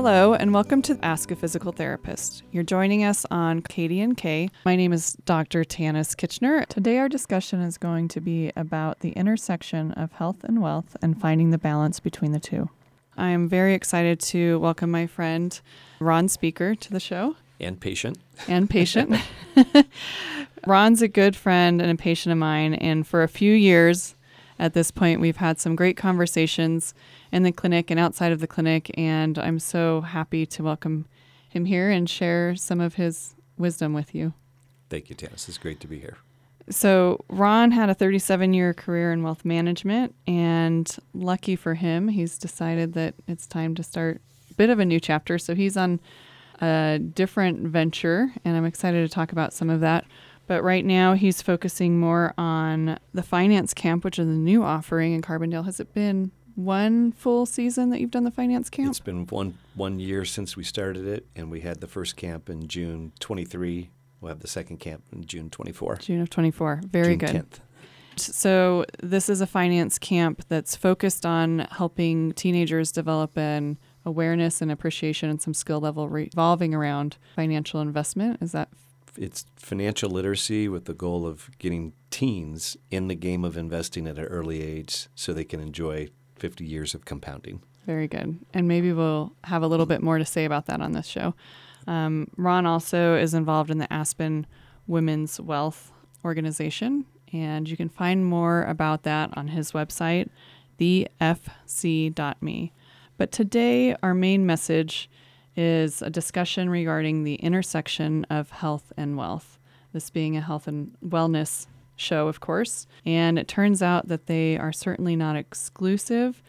Hello, and welcome to Ask a Physical Therapist. You're joining us on KDNK. My name is Dr. Tanice Kitchener. Today, our discussion is going to be about the intersection of health and wealth and finding the balance between the two. I am very excited to welcome my friend Ron Speaker to the show. And patient. And patient. Ron's a good friend and a patient of mine, and for a few years at this point, we've had some great conversations in the clinic and outside of the clinic, and I'm so happy to welcome him here and share some of his wisdom with you. Thank you, Tanice. It's great to be here. So, Ron had a 37 year career in wealth management, and lucky for him, he's decided that it's time to start a bit of a new chapter. So, he's on a different venture, and I'm excited to talk about some of that. But right now, he's focusing more on the finance camp, which is a new offering in Carbondale. Has it been one full season that you've done the finance camp? It's been one one year since we started it, and we had the first camp in June 23. We'll have the second camp in June 24. June of 24. Very June good. 10th. So, this is a finance camp that's focused on helping teenagers develop an awareness and appreciation and some skill level revolving around financial investment. Is that It's financial literacy with the goal of getting teens in the game of investing at an early age so they can enjoy 50 years of compounding. very good? And maybe we'll have a little bit more to say about that on this show. Um, Ron also is involved in the Aspen Women's Wealth Organization, and you can find more about that on his website, thefc.me. But today, our main message is a discussion regarding the intersection of health and wealth. This being a health and wellness show, of course. And it turns out that they are certainly not exclusive,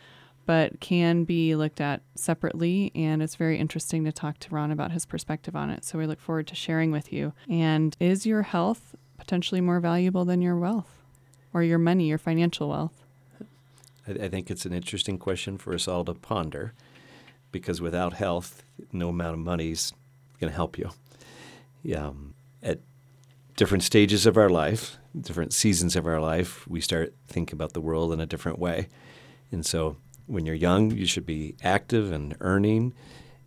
but can be looked at separately. And it's very interesting to talk to Ron about his perspective on it. So we look forward to sharing with you. And is your health potentially more valuable than your wealth or your money, your financial wealth? I, think it's an interesting question for us all to ponder because without health, no amount of money is going to help you. Um, at different stages of our life, different seasons of our life, we start thinking about the world in a different way. And so when you're young, you should be active and earning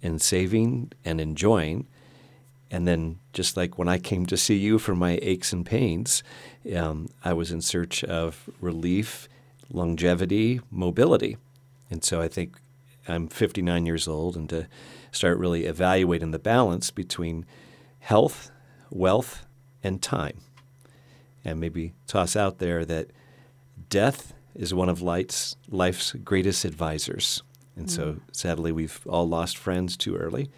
and saving and enjoying. And then, just like when I came to see you for my aches and pains, um, I was in search of relief, longevity, mobility. And so I think I'm 59 years old, and to start really evaluating the balance between health, wealth, and time. And maybe toss out there that death is one of life's, life's greatest advisors. And so mm. sadly, we've all lost friends too early.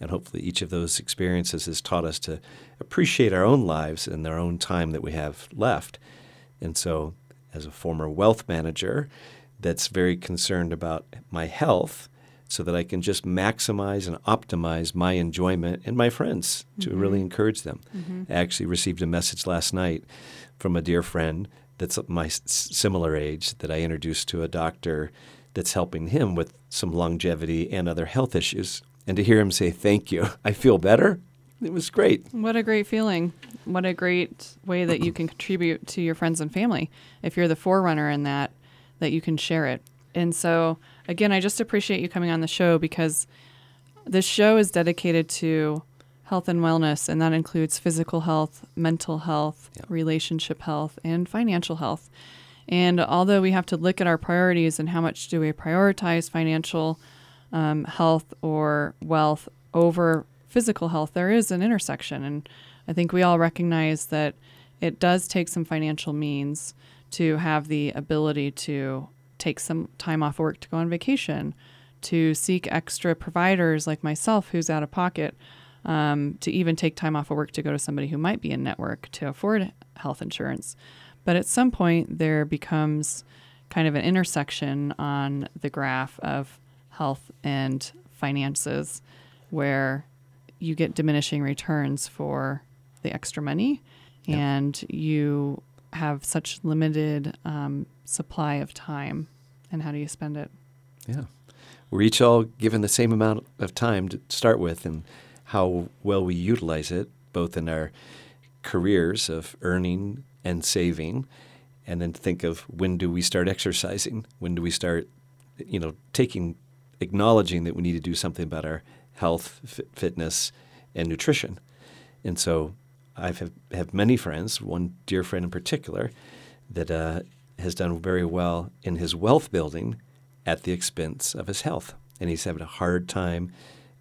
And hopefully, each of those experiences has taught us to appreciate our own lives and our own time that we have left. And so, as a former wealth manager that's very concerned about my health, so that I can just maximize and optimize my enjoyment and my friends to really mm-hmm. encourage them. Mm-hmm. I actually received a message last night from a dear friend that's my similar age that I introduced to a doctor that's helping him with some longevity and other health issues. And to hear him say, Thank you, I feel better, it was great. What a great feeling. What a great way that you can contribute to your friends and family. If you're the forerunner in that, that you can share it. And so, again, I just appreciate you coming on the show because this show is dedicated to health and wellness, and that includes physical health, mental health, Yeah. relationship health, and financial health. And although we have to look at our priorities and how much do we prioritize financial um, health or wealth over physical health, there is an intersection. And I think we all recognize that it does take some financial means to have the ability to take some time off work to go on vacation, to seek extra providers like myself who's out of pocket, um, to even take time off of work to go to somebody who might be in network to afford health insurance. But at some point, there becomes kind of an intersection on the graph of health and finances where you get diminishing returns for the extra money Yeah. and you have such limited um, supply of time and how do you spend it Yeah. We're each all given the same amount of time to start with, and how well we utilize it, both in our careers of earning and saving, and then think of when do we start exercising? When do we start, you know, taking acknowledging that we need to do something about our health, fitness, and nutrition. And so I have, have many friends, one dear friend in particular, that uh, has done very well in his wealth building at the expense of his health. And he's having a hard time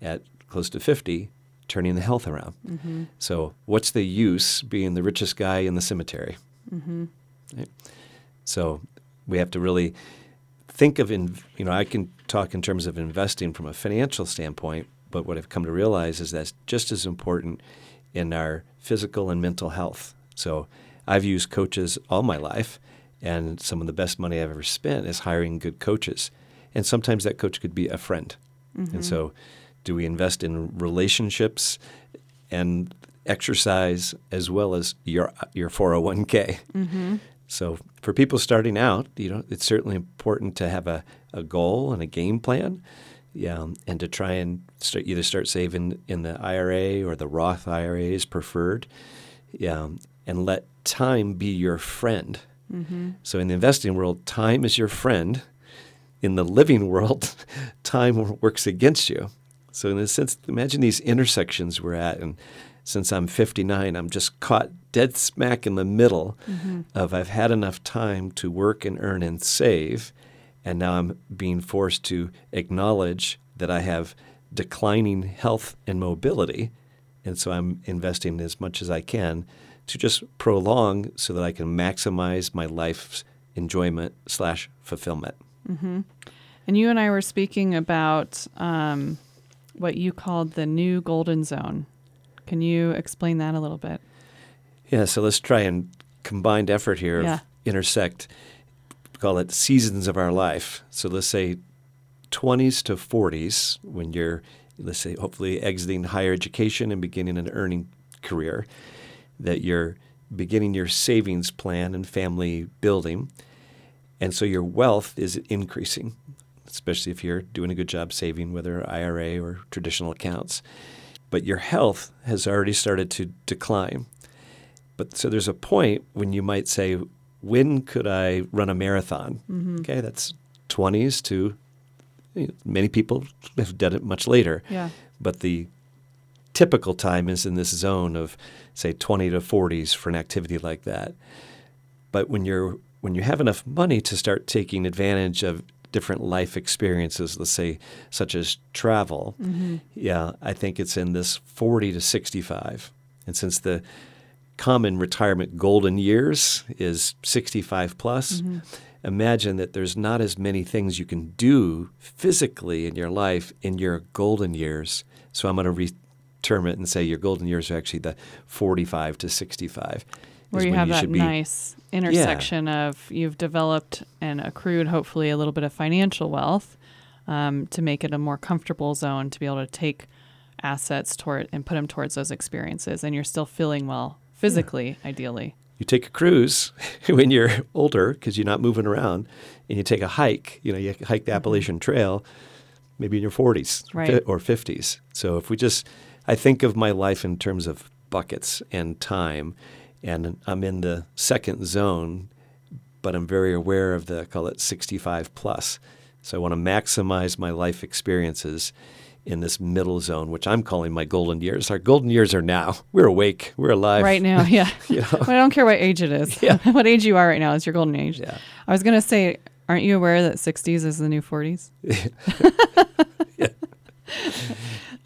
at close to 50 turning the health around. Mm-hmm. So, what's the use being the richest guy in the cemetery? Mm-hmm. Right? So, we have to really think of, in, you know, I can talk in terms of investing from a financial standpoint, but what I've come to realize is that's just as important in our physical and mental health. So, I've used coaches all my life, and some of the best money I've ever spent is hiring good coaches. And sometimes that coach could be a friend. Mm-hmm. And so, do we invest in relationships and exercise as well as your your 401k? Mm-hmm. So for people starting out, you know, it's certainly important to have a, a goal and a game plan, yeah, and to try and start, either start saving in the IRA or the Roth IRA is preferred, yeah, and let time be your friend. Mm-hmm. So in the investing world, time is your friend. In the living world, time works against you. So in a sense, imagine these intersections we're at, and since I'm 59, I'm just caught dead smack in the middle mm-hmm. of I've had enough time to work and earn and save, and now I'm being forced to acknowledge that I have declining health and mobility, and so I'm investing as much as I can to just prolong so that I can maximize my life's enjoyment slash fulfillment. Mm-hmm. And you and I were speaking about um, what you called the new golden zone. Can you explain that a little bit? Yeah, so let's try and combined effort here yeah. intersect call it seasons of our life. So let's say 20s to 40s when you're let's say hopefully exiting higher education and beginning an earning career that you're beginning your savings plan and family building. And so your wealth is increasing, especially if you're doing a good job saving, whether IRA or traditional accounts. But your health has already started to decline. But so there's a point when you might say, when could I run a marathon? Mm-hmm. Okay, that's 20s to you know, many people have done it much later. Yeah. But the typical time is in this zone of say 20 to 40s for an activity like that. But when you're when you have enough money to start taking advantage of different life experiences, let's say such as travel, mm-hmm. yeah, I think it's in this 40 to 65. And since the common retirement golden years is 65 plus. Mm-hmm. Imagine that there's not as many things you can do physically in your life in your golden years. So I'm going to reterm it and say your golden years are actually the 45 to 65. Where you have you that nice intersection yeah. of you've developed and accrued hopefully a little bit of financial wealth um, to make it a more comfortable zone to be able to take assets toward and put them towards those experiences and you're still feeling well physically, yeah. ideally. You take a cruise when you're older because you're not moving around, and you take a hike. You know, you hike the mm-hmm. Appalachian Trail, maybe in your 40s right. or 50s. So if we just, I think of my life in terms of buckets and time, and I'm in the second zone, but I'm very aware of the call it 65 plus. So I want to maximize my life experiences in this middle zone, which I'm calling my golden years. Our golden years are now. We're awake. We're alive. Right now, yeah. you know? I don't care what age it is. Yeah. what age you are right now is your golden age. Yeah. I was going to say, aren't you aware that 60s is the new 40s? yeah.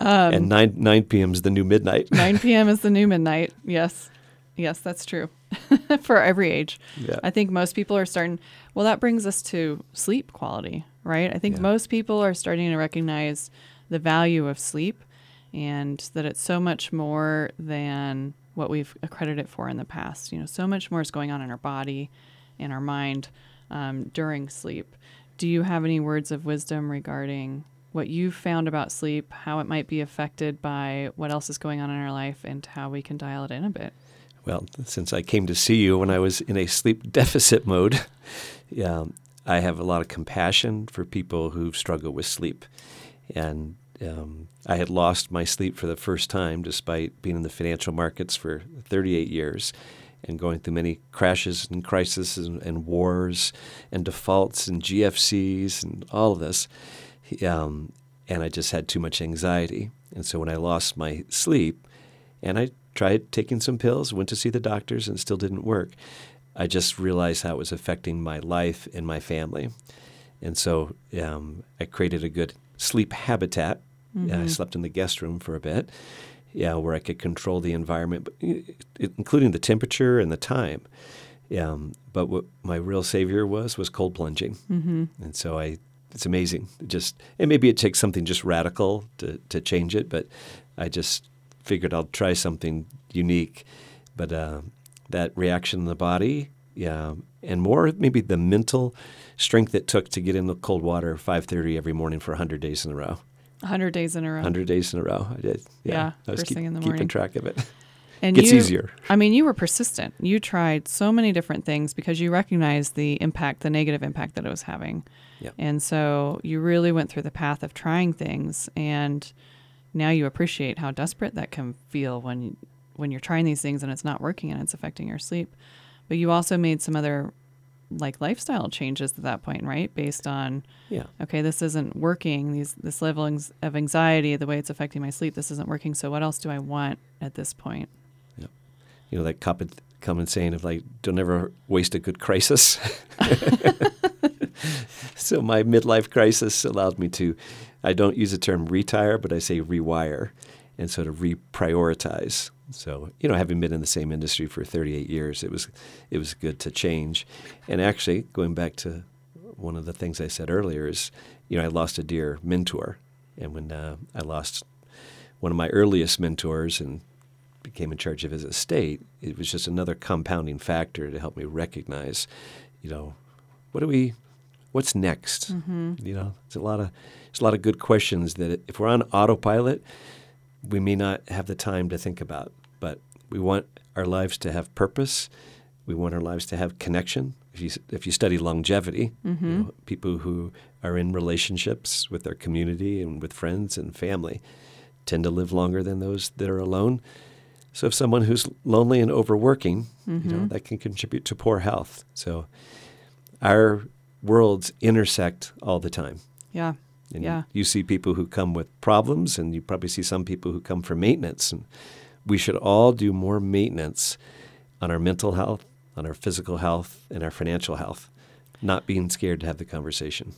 Um, and 9, 9 p.m. is the new midnight. 9 p.m. is the new midnight. Yes. Yes, that's true. For every age. Yeah. I think most people are starting. Well, that brings us to sleep quality, right? I think yeah. most people are starting to recognize – the value of sleep and that it's so much more than what we've accredited for in the past. You know, so much more is going on in our body and our mind um, during sleep. Do you have any words of wisdom regarding what you've found about sleep, how it might be affected by what else is going on in our life, and how we can dial it in a bit? Well, since I came to see you when I was in a sleep deficit mode, yeah, I have a lot of compassion for people who struggle with sleep. And um, I had lost my sleep for the first time, despite being in the financial markets for 38 years and going through many crashes and crises and, and wars and defaults and GFCs and all of this. Um, and I just had too much anxiety. And so when I lost my sleep, and I tried taking some pills, went to see the doctors, and still didn't work. I just realized how it was affecting my life and my family. And so um, I created a good sleep habitat. Mm-hmm. I slept in the guest room for a bit, yeah, where I could control the environment, including the temperature and the time. Um, but what my real savior was was cold plunging, mm-hmm. and so I. It's amazing. Just and maybe it takes something just radical to to change it, but I just figured I'll try something unique. But uh, that reaction in the body, yeah, and more maybe the mental strength it took to get in the cold water 5:30 every morning for 100 days in a row. 100 days in a row. 100 days in a row. I did. Yeah, yeah I was keep, in the morning. keeping track of it. And gets you, easier. I mean, you were persistent. You tried so many different things because you recognized the impact, the negative impact that it was having. Yep. And so you really went through the path of trying things and now you appreciate how desperate that can feel when when you're trying these things and it's not working and it's affecting your sleep. But you also made some other like lifestyle changes at that point, right? Based on yeah, okay, this isn't working. These this level of anxiety, the way it's affecting my sleep, this isn't working. So what else do I want at this point? Yeah, you know that common common saying of like, don't ever waste a good crisis. so my midlife crisis allowed me to. I don't use the term retire, but I say rewire, and sort of reprioritize. So, you know, having been in the same industry for 38 years, it was it was good to change. And actually, going back to one of the things I said earlier is, you know, I lost a dear mentor, and when uh, I lost one of my earliest mentors and became in charge of his estate, it was just another compounding factor to help me recognize, you know, what do we, what's next? Mm-hmm. You know, it's a lot of, it's a lot of good questions that if we're on autopilot, we may not have the time to think about. But we want our lives to have purpose. We want our lives to have connection. If you if you study longevity, mm-hmm. you know, people who are in relationships with their community and with friends and family tend to live longer than those that are alone. So if someone who's lonely and overworking, mm-hmm. you know, that can contribute to poor health. So our worlds intersect all the time. Yeah. And yeah. you see people who come with problems, and you probably see some people who come for maintenance. And we should all do more maintenance on our mental health, on our physical health, and our financial health, not being scared to have the conversation.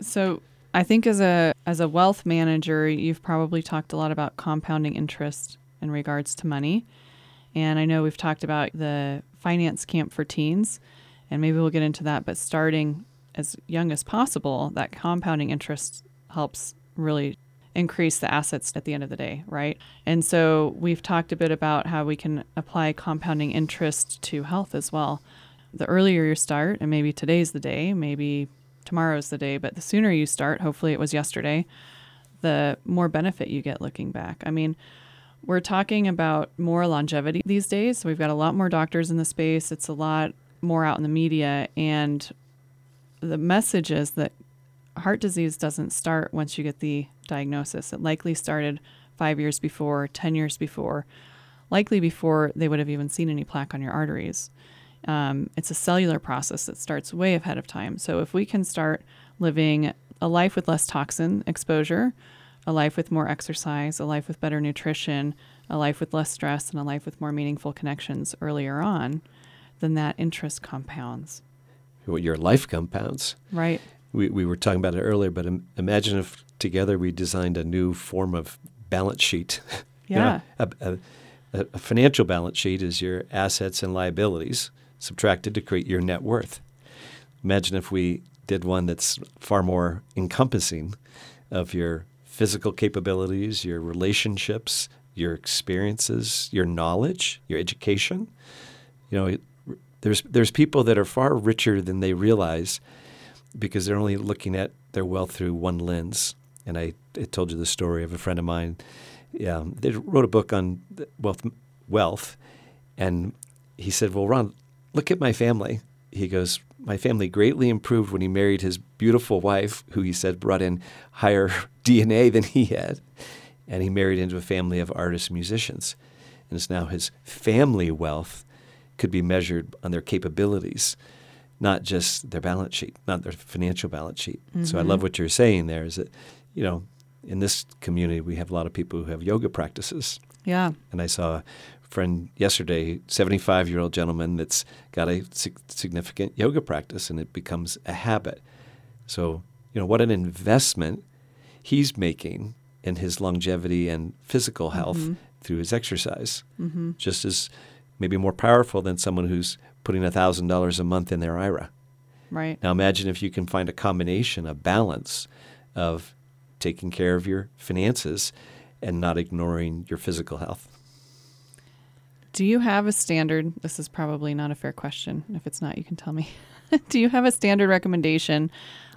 So I think as a as a wealth manager, you've probably talked a lot about compounding interest in regards to money. And I know we've talked about the finance camp for teens, and maybe we'll get into that, but starting as young as possible, that compounding interest helps really increase the assets at the end of the day, right? And so we've talked a bit about how we can apply compounding interest to health as well. The earlier you start, and maybe today's the day, maybe tomorrow's the day, but the sooner you start, hopefully it was yesterday, the more benefit you get looking back. I mean, we're talking about more longevity these days. So we've got a lot more doctors in the space. It's a lot more out in the media. And the message is that heart disease doesn't start once you get the diagnosis. It likely started five years before, 10 years before, likely before they would have even seen any plaque on your arteries. Um, it's a cellular process that starts way ahead of time. So if we can start living a life with less toxin exposure, a life with more exercise, a life with better nutrition, a life with less stress, and a life with more meaningful connections earlier on, then that interest compounds. Well, your life compounds. Right we, we were talking about it earlier, but Im- imagine if together we designed a new form of balance sheet. Yeah. you know, a, a, a, financial balance sheet is your assets and liabilities subtracted to create your net worth. Imagine if we did one that's far more encompassing of your physical capabilities, your relationships, your experiences, your knowledge, your education. You know, there's there's people that are far richer than they realize because they're only looking at their wealth through one lens. And I, I told you the story of a friend of mine. Yeah, they wrote a book on wealth, wealth, and he said, "Well, Ron, look at my family." He goes, "My family greatly improved when he married his beautiful wife, who he said brought in higher DNA than he had, and he married into a family of artists and musicians, and it's now his family wealth could be measured on their capabilities." not just their balance sheet, not their financial balance sheet. So I Mm-hmm. love what you're saying there is that, you know, in this community, we have a lot of people who have yoga practices. Yeah. And I saw a friend yesterday, 75 year old gentleman that's got a significant yoga practice and it becomes a habit. So, you know, what an investment he's making in his longevity and physical health Mhm. through his exercise. Mm-hmm. Just as maybe more powerful than someone who's putting $1,000 a month in their IRA. Right. Now imagine if you can find a combination, a balance of taking care of your finances and not ignoring your physical health. Do you have a standard? This is probably not a fair question. If it's not, you can tell me. Do you have a standard recommendation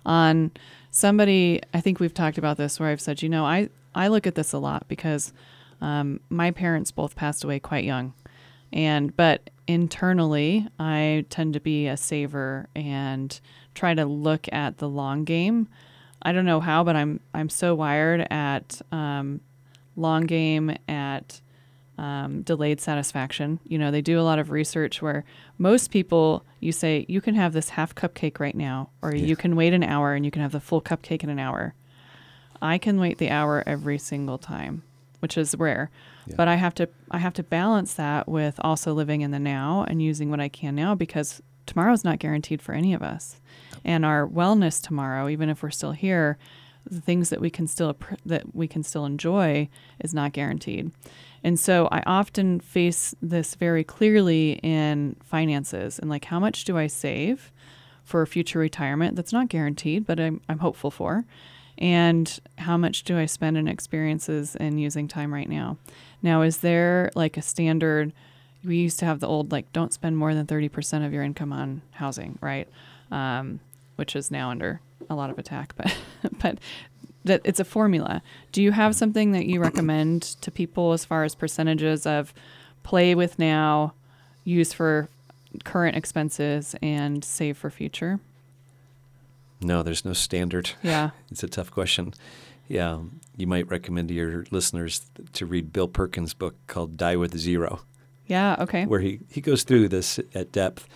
on somebody? I think we've talked about this where I've said, you know, I, I look at this a lot because um, my parents both passed away quite young. And, but internally, I tend to be a saver and try to look at the long game. I don't know how, but I'm, I'm so wired at um, long game, at um, delayed satisfaction. You know, they do a lot of research where most people, you say, you can have this half cupcake right now, or Yeah. you can wait an hour and you can have the full cupcake in an hour. I can wait the hour every single time, which is rare. Yeah. But I have to I have to balance that with also living in the now and using what I can now because tomorrow's not guaranteed for any of us. And our wellness tomorrow, even if we're still here, the things that we can still that we can still enjoy is not guaranteed. And so I often face this very clearly in finances and like how much do I save for future retirement that's not guaranteed, but I'm I'm hopeful for. And how much do I spend in experiences and using time right now? Now, is there like a standard? We used to have the old like don't spend more than 30% of your income on housing, right? Um, which is now under a lot of attack, but but that it's a formula. Do you have something that you recommend to people as far as percentages of play with now, use for current expenses, and save for future? No, there's no standard. Yeah. It's a tough question. Yeah, you might recommend to your listeners to read Bill Perkins' book called Die with Zero, Yeah. Okay. where he, he goes through this at depth.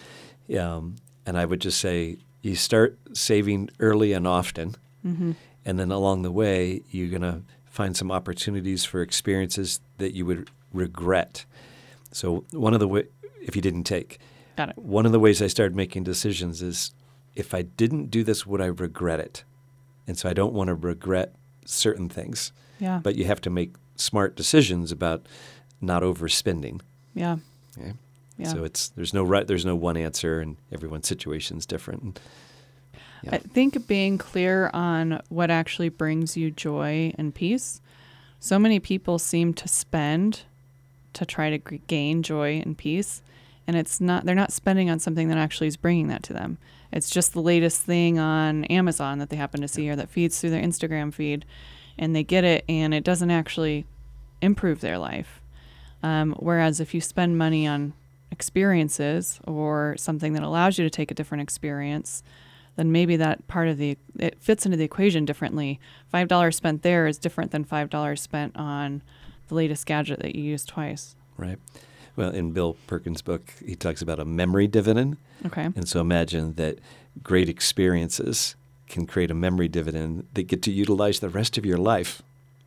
Um, and I would just say you start saving early and often, Mm-hmm. and then along the way, you're going to find some opportunities for experiences that you would regret. So, one of the way, if you didn't take, Got it. one of the ways I started making decisions is if I didn't do this, would I regret it? And so I don't want to regret certain things, Yeah. but you have to make smart decisions about not overspending. yeah. Okay? Yeah. So it's there's no right there's no one answer, and everyone's situation is different. Yeah. I think being clear on what actually brings you joy and peace. So many people seem to spend to try to gain joy and peace, and it's not. They're not spending on something that actually is bringing that to them. It's just the latest thing on Amazon that they happen to see or that feeds through their Instagram feed, and they get it, and it doesn't actually improve their life. Um, whereas if you spend money on experiences or something that allows you to take a different experience, then maybe that part of the it fits into the equation differently. Five dollars spent there is different than five dollars spent on the latest gadget that you use twice. Right. Well, in Bill Perkins' book, he talks about a memory dividend. Okay. And so imagine that great experiences can create a memory dividend that get to utilize the rest of your life,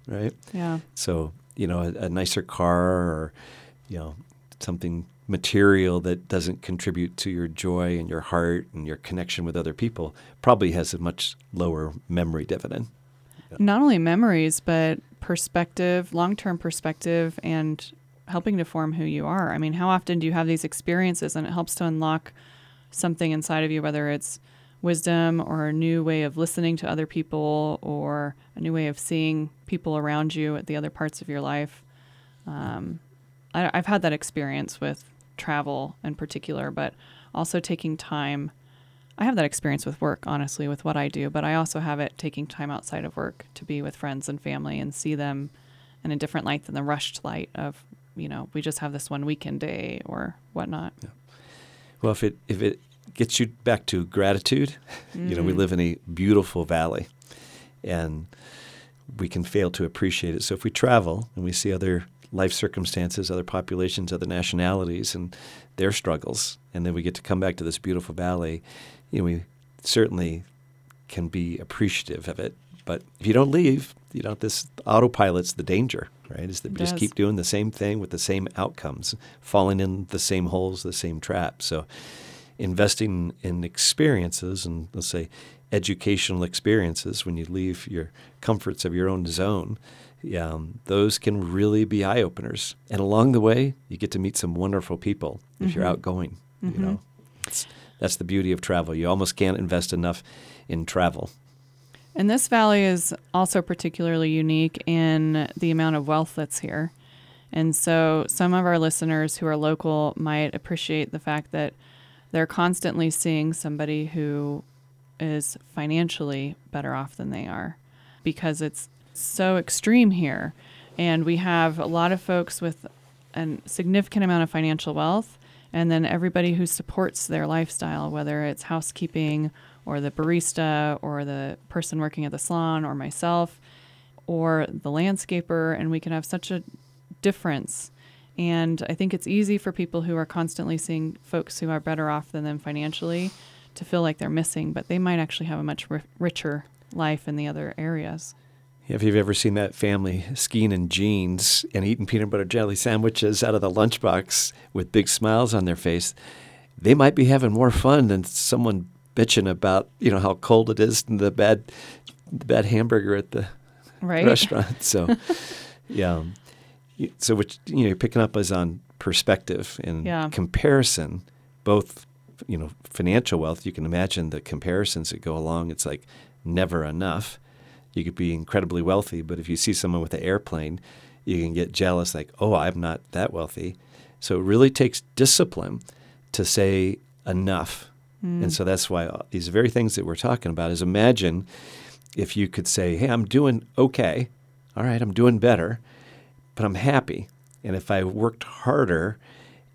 right? Yeah. So, you know, a, a nicer car or, you know, something material that doesn't contribute to your joy and your heart and your connection with other people probably has a much lower memory dividend. Not only memories, but perspective, long term perspective, and helping to form who you are. I mean, how often do you have these experiences and it helps to unlock something inside of you, whether it's wisdom or a new way of listening to other people or a new way of seeing people around you at the other parts of your life? Um, I, I've had that experience with travel in particular, but also taking time. I have that experience with work, honestly, with what I do, but I also have it taking time outside of work to be with friends and family and see them in a different light than the rushed light of, you know, we just have this one weekend day or whatnot. Well, if it if it gets you back to gratitude, you know, we Mhm. live in a beautiful valley, and we can fail to appreciate it. So if we travel and we see other life circumstances, other populations, other nationalities, and their struggles. And then we get to come back to this beautiful valley. You know, we certainly can be appreciative of it. But if you don't leave, you know, this autopilot's the danger, right? Is that we just keep doing the same thing with the same outcomes, falling in the same holes, the same traps. So investing in experiences and let's say educational experiences when you leave your comforts of your own zone, um, those can really be eye openers. And along the way, you get to meet some wonderful people if mm-hmm. you're outgoing. Mm-hmm. You know, that's the beauty of travel. You almost can't invest enough in travel. And this valley is also particularly unique in the amount of wealth that's here. And so some of our listeners who are local might appreciate the fact that they're constantly seeing somebody who is financially better off than they are because it's so extreme here. And we have a lot of folks with a significant amount of financial wealth, and then everybody who supports their lifestyle, whether it's housekeeping or the barista or the person working at the salon or myself or the landscaper. And we can have such a difference and I think it's easy for people who are constantly seeing folks who are better off than them financially to feel like they're missing, but they might actually have a much r- richer life in the other areas. If you've ever seen that family skiing in jeans and eating peanut butter jelly sandwiches out of the lunchbox with big smiles on their face, they might be having more fun than someone bitching about you know how cold it is and the bad the bad hamburger at the right. restaurant. So, yeah so what you know you're picking up is on perspective and yeah. comparison, both you know financial wealth. You can imagine the comparisons that go along. It's like never enough. You could be incredibly wealthy, but if you see someone with an airplane, you can get jealous. Like, oh, I'm not that wealthy. So it really takes discipline to say enough. Mm. And so that's why these very things that we're talking about is imagine if you could say, hey, I'm doing okay. All right, I'm doing better but I'm happy. And if I worked harder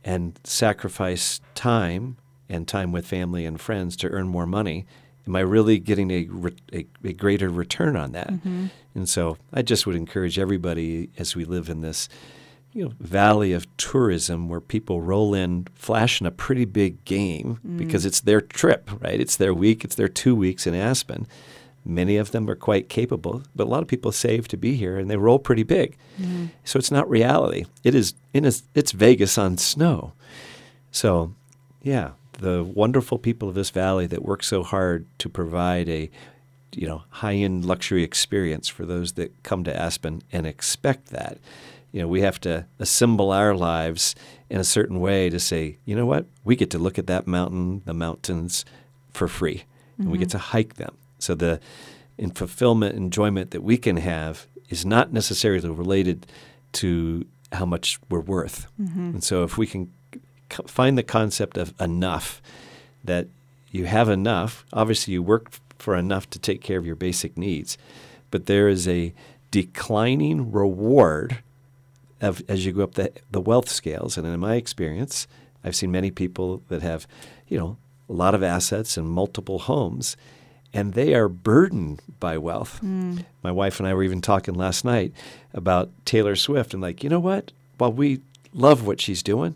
and sacrificed time and time with family and friends to earn more money, am I really getting a, a, a greater return on that? Mm-hmm. And so I just would encourage everybody as we live in this you know, valley of tourism where people roll in flashing a pretty big game mm. because it's their trip, right? It's their week, it's their two weeks in Aspen. Many of them are quite capable, but a lot of people save to be here and they roll pretty big. Mm-hmm. So it's not reality. It is it's Vegas on snow. So, yeah, the wonderful people of this valley that work so hard to provide a you know high-end luxury experience for those that come to Aspen and expect that. You know, we have to assemble our lives in a certain way to say, you know what? We get to look at that mountain, the mountains for free. Mm-hmm. And we get mm-hmm. to hike them so the in fulfillment, enjoyment that we can have is not necessarily related to how much we're worth. Mm-hmm. And so if we can find the concept of enough, that you have enough, obviously you work for enough to take care of your basic needs, but there is a declining reward of, as you go up the, the wealth scales. And in my experience, I've seen many people that have, you know, a lot of assets and multiple homes, and they are burdened by wealth. Mm. My wife and I were even talking last night about Taylor Swift and like, you know what? While we love what she's doing,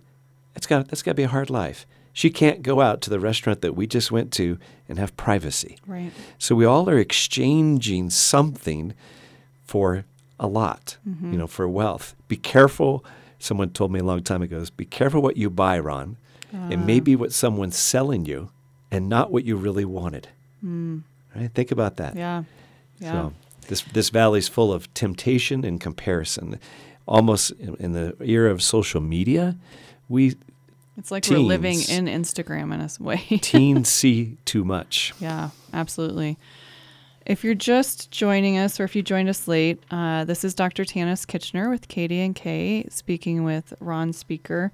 it's got that's got to be a hard life. She can't go out to the restaurant that we just went to and have privacy. Right. So we all are exchanging something for a lot, mm-hmm. you know, for wealth. Be careful. Someone told me a long time ago, be careful what you buy, Ron. Uh. It may be what someone's selling you and not what you really wanted. Mm. Right? Think about that. Yeah. Yeah. So this this valley's full of temptation and comparison. Almost in, in the era of social media, we it's like teens, we're living in Instagram in a way. teens see too much. Yeah, absolutely. If you're just joining us, or if you joined us late, uh, this is Dr. Tanice Kitchener with KDNK speaking with Ron Speaker,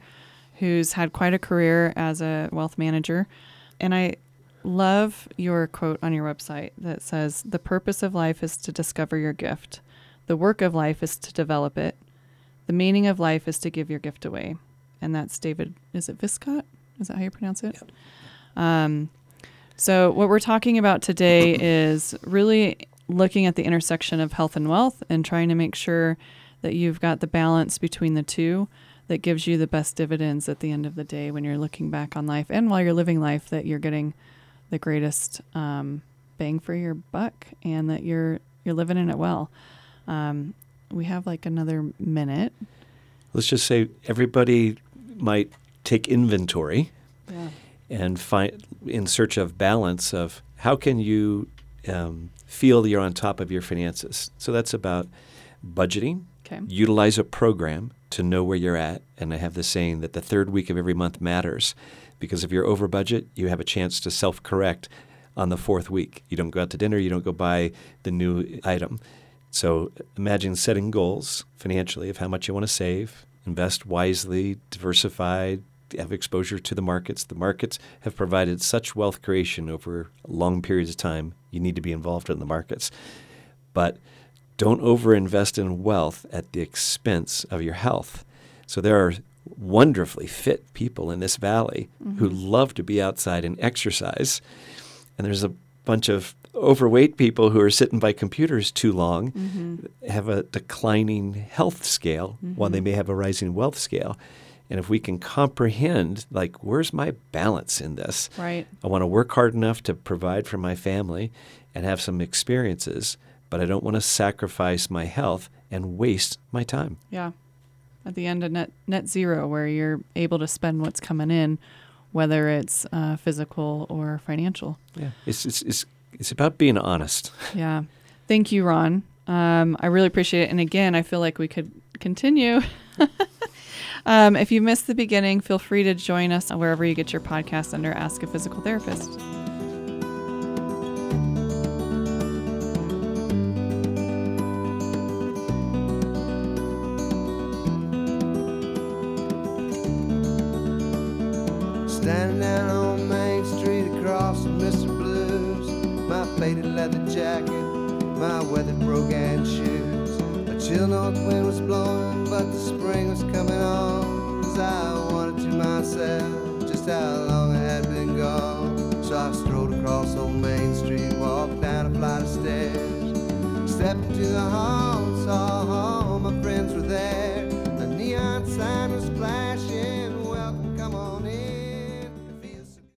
who's had quite a career as a wealth manager. And I love your quote on your website that says the purpose of life is to discover your gift. The work of life is to develop it. The meaning of life is to give your gift away. And that's David, is it Viscott? Is that how you pronounce it? Yep. Um, so, what we're talking about today is really looking at the intersection of health and wealth and trying to make sure that you've got the balance between the two that gives you the best dividends at the end of the day when you're looking back on life and while you're living life that you're getting the greatest um, bang for your buck and that you're you're living in it well. Um, we have like another minute. Let's just say everybody might take inventory Yeah. And find in search of balance of how can you um, feel you're on top of your finances. So that's about budgeting. Okay. Utilize a program to know where you're at, and I have the saying that the third week of every month matters, because if you're over budget, you have a chance to self-correct on the fourth week. You don't go out to dinner, you don't go buy the new item. So imagine setting goals financially of how much you want to save, invest wisely, diversify, have exposure to the markets. The markets have provided such wealth creation over long periods of time. You need to be involved in the markets. But don't overinvest in wealth at the expense of your health. So there are wonderfully fit people in this valley who love to be outside and exercise. And there's a bunch of overweight people who are sitting by computers too long, Mm-hmm. have a declining health scale while they may have a rising wealth scale. And if we can comprehend, like, where's my balance in this? Right. I want to work hard enough to provide for my family and have some experiences, but I don't want to sacrifice my health and waste my time. Yeah. At the end of net net zero, where you're able to spend what's coming in, whether it's uh, physical or financial. Yeah. It's, it's, it's, it's about being honest. Yeah. Thank you, Ron. Um, I really appreciate it. And again, I feel like we could continue. um, if you missed the beginning, feel free to join us wherever you get your podcast under Ask a Physical Therapist. Standing down on Main Street across from Mr. Blues. My faded leather jacket, my weathered brogan shoes chill north wind was blowing, but the spring was coming on. Cause I wanted to myself just how long I had been gone. So I strolled across old Main Street, walked down a flight of stairs, stepped into the hall, saw all my friends were there. A neon sign was flashing.